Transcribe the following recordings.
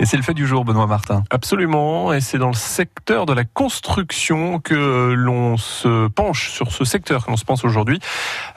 Et c'est le fait du jour, Benoît Martin. Absolument, et c'est dans le secteur de la construction que l'on se penche sur ce secteur que l'on se pense aujourd'hui,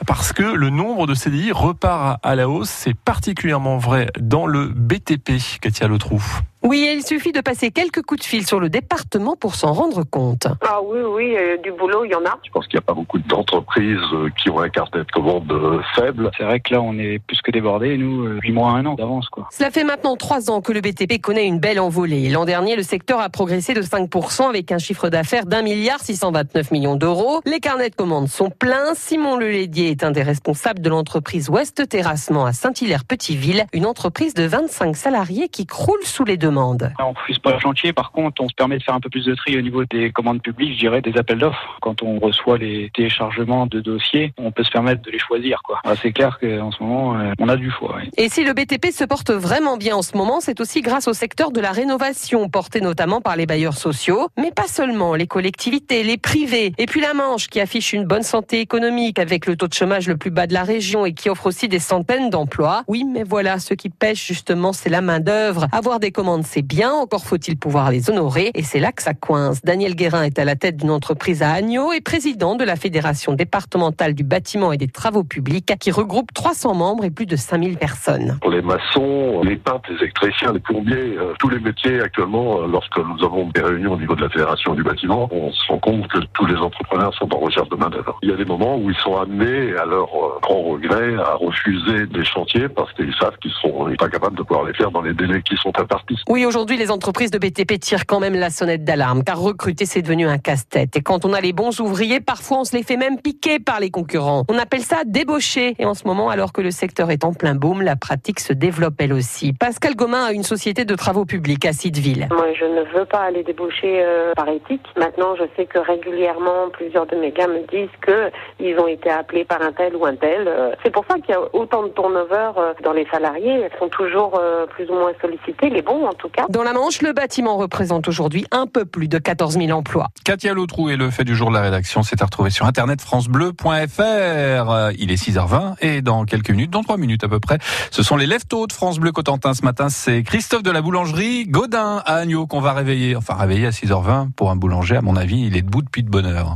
parce que le nombre de CDI repart à la hausse. C'est particulièrement vrai dans le BTP, Katia Letroux. Oui, il suffit de passer quelques coups de fil sur le département pour s'en rendre compte. Ah oui, oui, euh, du boulot, il y en a. Je pense qu'il n'y a pas beaucoup d'entreprises euh, qui ont un carnet de commande euh, faible. C'est vrai que là, on est plus que débordés, nous, 8 mois, un an d'avance. quoi. Cela fait maintenant 3 ans que le BTP connaît une belle envolée. L'an dernier, le secteur a progressé de 5% avec un chiffre d'affaires d'un milliard 629 millions d'euros. Les carnets de commandes sont pleins. Simon Lelédier est un des responsables de l'entreprise Ouest Terrassement à Saint-Hilaire-Petiteville, une entreprise de 25 salariés qui croule sous les demandes. On refuse pas le chantier, par contre, on se permet de faire un peu plus de tri au niveau des commandes publiques, je dirais, des appels d'offres. Quand on reçoit les téléchargements de dossiers, on peut se permettre de les choisir. quoi. C'est clair qu'en ce moment, euh, on a du choix. oui. Et si le BTP se porte vraiment bien en ce moment, c'est aussi grâce au secteur de la rénovation, porté notamment par les bailleurs sociaux, mais pas seulement, les collectivités, les privés, et puis la Manche qui affiche une bonne santé économique avec le taux de chômage le plus bas de la région et qui offre aussi des centaines d'emplois. Oui, mais voilà, ce qui pêche justement, c'est la main d'œuvre. Avoir des commandes, c'est bien, encore faut-il pouvoir les honorer, et c'est là que ça coince. Daniel Guérin est à la tête d'une entreprise à Agneau et président de la Fédération départementale du bâtiment et des travaux publics qui regroupe 300 membres et plus de 5000 personnes. Pour les maçons, les peintres, les électriciens, les plombiers, euh, tous les métiers actuellement, euh, lorsque nous avons des réunions au niveau de la Fédération du bâtiment, on se rend compte que tous les entrepreneurs sont en recherche de main-d'œuvre. Il y a des moments où ils sont amenés, à leur euh, grand regret, à refuser des chantiers parce qu'ils savent qu'ils seront pas capables de pouvoir les faire dans les délais qui sont impartis. Oui, aujourd'hui, les entreprises de BTP tirent quand même la sonnette d'alarme, car recruter, c'est devenu un casse-tête. Et quand on a les bons ouvriers, parfois on se les fait même piquer par les concurrents. On appelle ça débaucher. Et en ce moment, alors que le secteur est en plein boom, la pratique se développe elle aussi. Pascal Gomin a une société de travaux publics à Sideville. Moi, je ne veux pas aller débaucher euh, par éthique. Maintenant, je sais que régulièrement, plusieurs de mes gars me disent que ils ont été appelés par un tel ou un tel. Euh, C'est pour ça qu'il y a autant de turnover euh, dans les salariés. Ils sont toujours plus ou moins sollicités, les bons en tout cas. Dans la Manche, le bâtiment représente aujourd'hui un peu plus de 14 000 emplois. Katia Lautrou et le fait du jour de la rédaction, c'est à retrouver sur internet francebleu.fr. Il est 6h20 et dans quelques minutes, dans 3 minutes à peu près, ce sont les leftos de France Bleu Cotentin ce matin. C'est Christophe de la boulangerie Godin à Agneau qu'on va réveiller. Enfin, réveiller à 6h20 pour un boulanger, à mon avis, il est debout depuis de bonne heure.